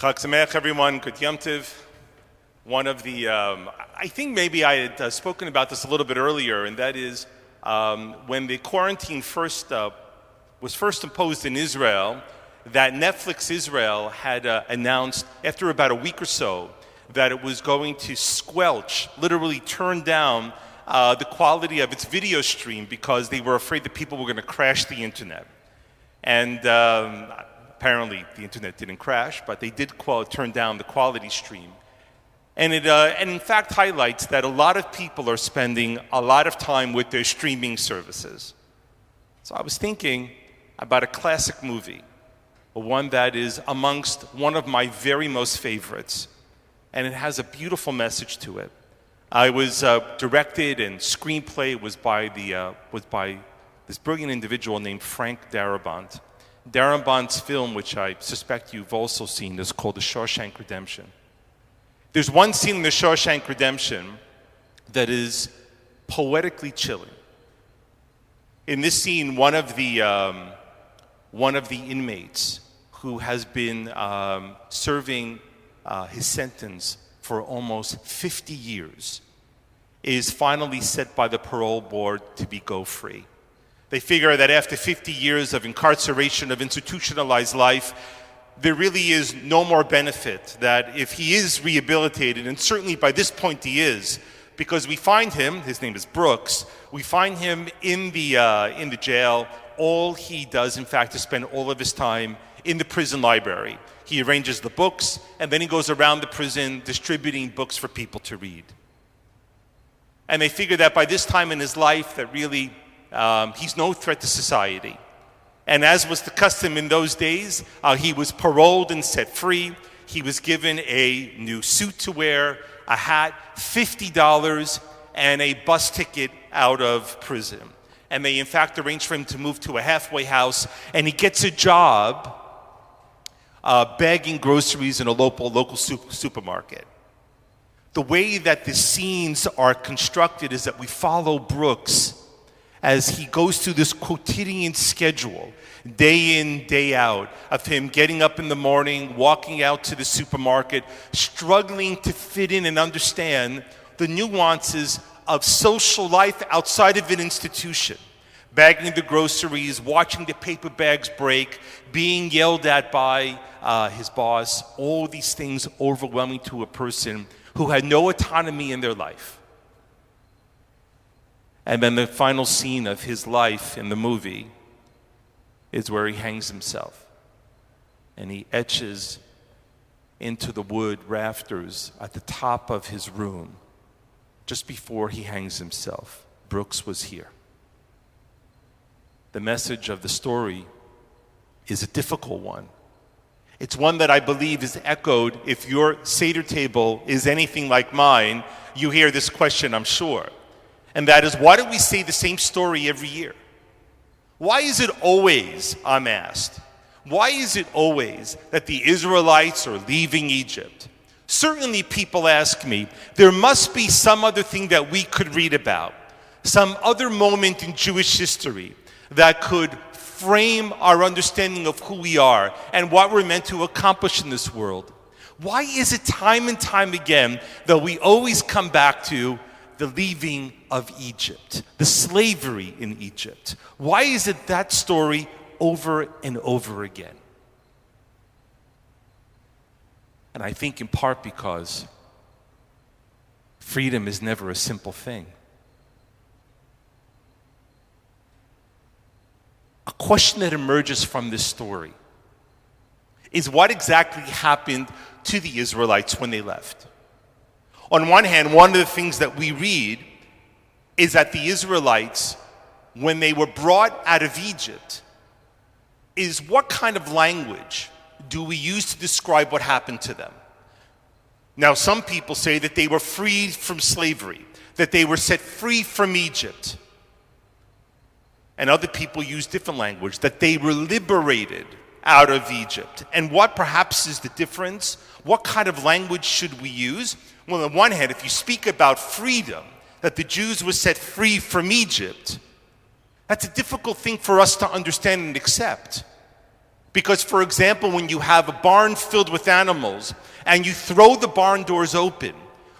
Chag Sameach, everyone. Good Yom Tiv. One of the, um, I think maybe I had uh, spoken about this a little bit earlier, and that is um, when the quarantine first uh, was first imposed in Israel, that Netflix Israel had uh, announced after about a week or so that it was going to squelch, literally turn down uh, the quality of its video stream because they were afraid that people were going to crash the internet. And um, apparently the internet didn't crash, but they did turn down the quality stream. And it, uh, and in fact, highlights that a lot of people are spending a lot of time with their streaming services. So I was thinking about a classic movie, one that is amongst one of my very most favorites, and it has a beautiful message to it. I was uh, directed and screenplay was by, the, uh, was by this brilliant individual named Frank Darabont. Darabont's film, which I suspect you've also seen, is called The Shawshank Redemption. There's one scene in The Shawshank Redemption that is poetically chilling. In this scene, one of the, um, one of the inmates who has been um, serving uh, his sentence for almost 50 years is finally set by the parole board to be go free. They figure that after 50 years of incarceration, of institutionalized life, there really is no more benefit. That if he is rehabilitated, and certainly by this point he is, because we find him, his name is Brooks, we find him in the, uh, in the jail. All he does, in fact, is spend all of his time in the prison library. He arranges the books, and then he goes around the prison distributing books for people to read. And they figure that by this time in his life, that really um, he's no threat to society. And as was the custom in those days, uh, he was paroled and set free. He was given a new suit to wear, a hat, $50, and a bus ticket out of prison. And they, in fact, arranged for him to move to a halfway house, and he gets a job uh, bagging groceries in a local, local super, supermarket. The way that the scenes are constructed is that we follow Brooks as he goes through this quotidian schedule, day in, day out, of him getting up in the morning, walking out to the supermarket, struggling to fit in and understand the nuances of social life outside of an institution. Bagging the groceries, watching the paper bags break, being yelled at by uh, his boss, all these things overwhelming to a person who had no autonomy in their life. And then the final scene of his life in the movie is where he hangs himself. And he etches into the wood rafters at the top of his room just before he hangs himself. Brooks was here. The message of the story is a difficult one. It's one that I believe is echoed. If your Seder table is anything like mine, you hear this question, I'm sure. And that is, why do we say the same story every year? Why is it always, I'm asked, why is it always that the Israelites are leaving Egypt? Certainly, people ask me, there must be some other thing that we could read about, some other moment in Jewish history that could frame our understanding of who we are and what we're meant to accomplish in this world. Why is it time and time again that we always come back to the leaving of Egypt, the slavery in Egypt. Why is it that story over and over again? And I think in part because freedom is never a simple thing. A question that emerges from this story is what exactly happened to the Israelites when they left? On one hand, one of the things that we read is that the Israelites, when they were brought out of Egypt, is what kind of language do we use to describe what happened to them? Now, some people say that they were freed from slavery, that they were set free from Egypt. And other people use different language, that they were liberated out of Egypt. And what perhaps is the difference? What kind of language should we use? Well, on the one hand, if you speak about freedom, that the Jews were set free from Egypt, that's a difficult thing for us to understand and accept. Because, for example, when you have a barn filled with animals and you throw the barn doors open,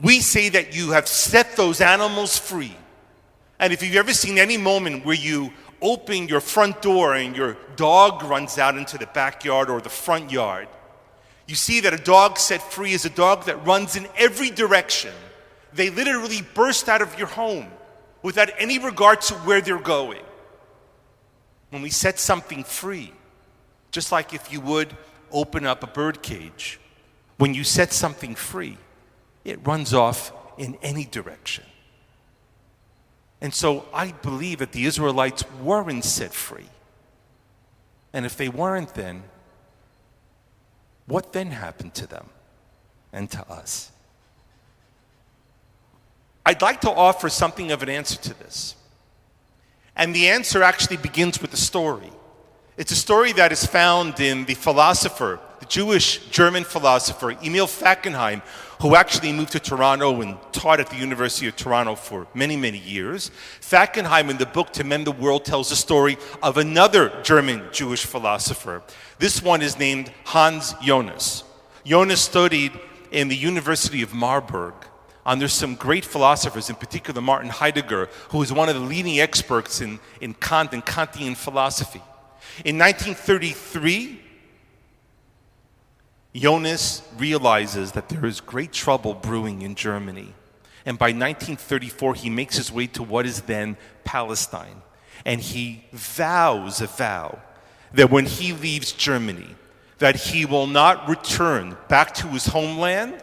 we say that you have set those animals free. And if you've ever seen any moment where you open your front door and your dog runs out into the backyard or the front yard, you see that a dog set free is a dog that runs in every direction. They literally burst out of your home without any regard to where they're going. When we set something free, just like if you would open up a bird cage, when you set something free, it runs off in any direction. And so I believe that the Israelites weren't set free. And if they weren't, then what then happened to them and to us? I'd like to offer something of an answer to this. And the answer actually begins with a story. It's a story that is found in the philosopher, the Jewish German philosopher Emil Fackenheim, who actually moved to Toronto and taught at the University of Toronto for many, many years. Fackenheim, in the book To Mend the World, tells the story of another German Jewish philosopher. This one is named Hans Jonas. Jonas studied in the University of Marburg under some great philosophers, in particular Martin Heidegger, who was one of the leading experts in, in Kant and Kantian philosophy. In 1933, Jonas realizes that there is great trouble brewing in Germany. And by 1934, he makes his way to what is then Palestine. And he vows a vow that when he leaves Germany, that he will not return back to his homeland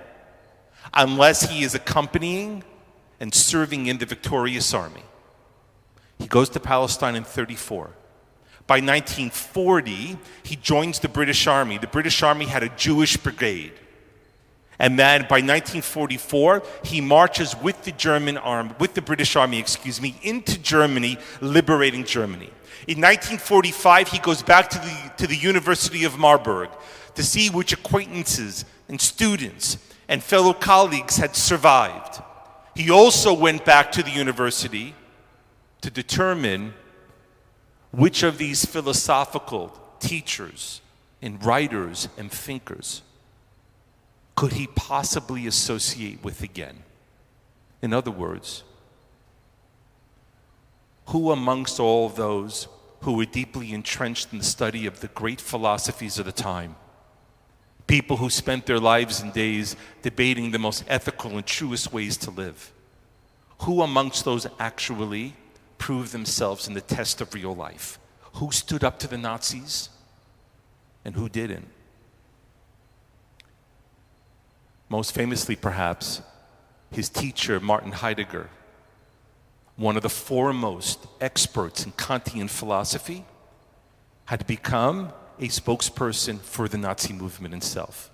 unless he is accompanying and serving in the victorious army. He goes to Palestine in 34. By 1940, he joins the British Army. The British Army had a Jewish brigade. And then by 1944, he marches with the German army, with the British army, excuse me, into Germany, liberating Germany. In 1945, he goes back to the, to the University of Marburg to see which acquaintances and students and fellow colleagues had survived. He also went back to the university to determine which of these philosophical teachers and writers and thinkers could he possibly associate with again? In other words, who amongst all those who were deeply entrenched in the study of the great philosophies of the time, people who spent their lives and days debating the most ethical and truest ways to live, who amongst those actually prove themselves in the test of real life. Who stood up to the Nazis and who didn't? Most famously, perhaps, his teacher, Martin Heidegger, one of the foremost experts in Kantian philosophy, had become a spokesperson for the Nazi movement itself,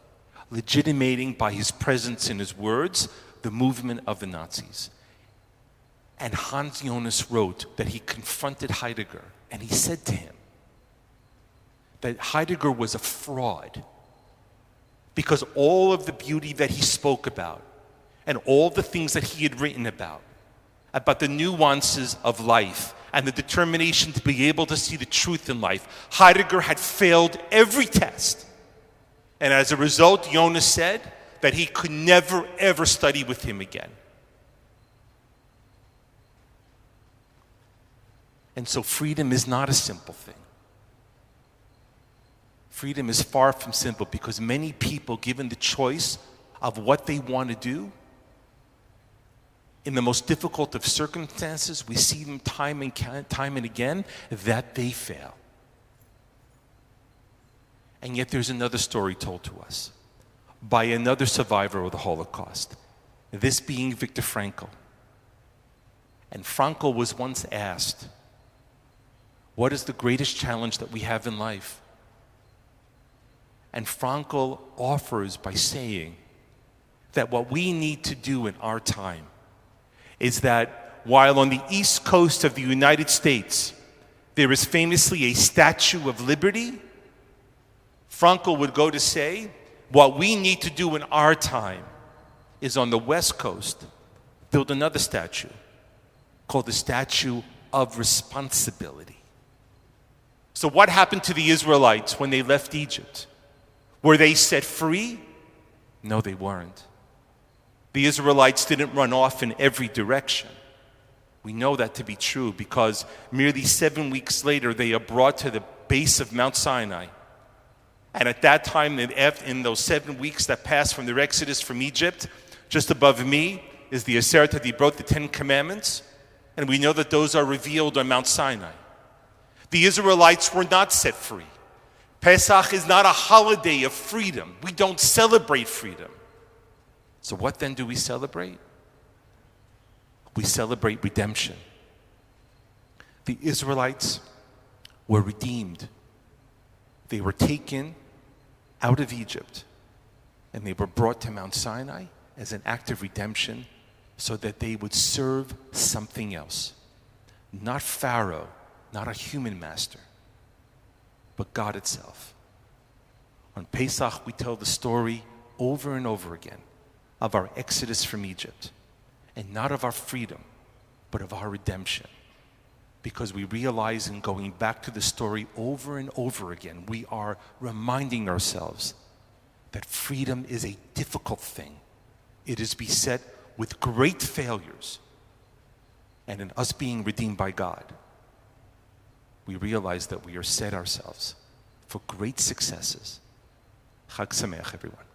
legitimating by his presence and his words the movement of the Nazis. And Hans Jonas wrote that he confronted Heidegger and he said to him that Heidegger was a fraud because all of the beauty that he spoke about and all the things that he had written about, about the nuances of life and the determination to be able to see the truth in life, Heidegger had failed every test. And as a result, Jonas said that he could never, ever study with him again. And so freedom is not a simple thing. Freedom is far from simple because many people, given the choice of what they want to do, in the most difficult of circumstances, we see them time and time and again that they fail. And yet there's another story told to us by another survivor of the Holocaust, this being Viktor Frankl. And Frankl was once asked, what is the greatest challenge that we have in life? And Frankl offers by saying that what we need to do in our time is that while on the east coast of the United States there is famously a Statue of Liberty, Frankl would go to say, what we need to do in our time is on the west coast build another statue called the Statue of Responsibility. So, what happened to the Israelites when they left Egypt? Were they set free? No, they weren't. The Israelites didn't run off in every direction. We know that to be true because merely seven weeks later, they are brought to the base of Mount Sinai. And at that time, in those seven weeks that passed from their exodus from Egypt, just above me is the Aseret Dibrot, the Ten Commandments. And we know that those are revealed on Mount Sinai. The Israelites were not set free. Pesach is not a holiday of freedom. We don't celebrate freedom. So, what then do we celebrate? we celebrate redemption. The Israelites were redeemed. They were taken out of Egypt and they were brought to Mount Sinai as an act of redemption so that they would serve something else. Not Pharaoh, not a human master, but God itself. On Pesach, we tell the story over and over again of our exodus from Egypt and not of our freedom, but of our redemption. Because we realize in going back to the story over and over again, we are reminding ourselves that freedom is a difficult thing. It is beset with great failures. And in us being redeemed by God, we realize that we are set ourselves for great successes. Chag Sameach, everyone.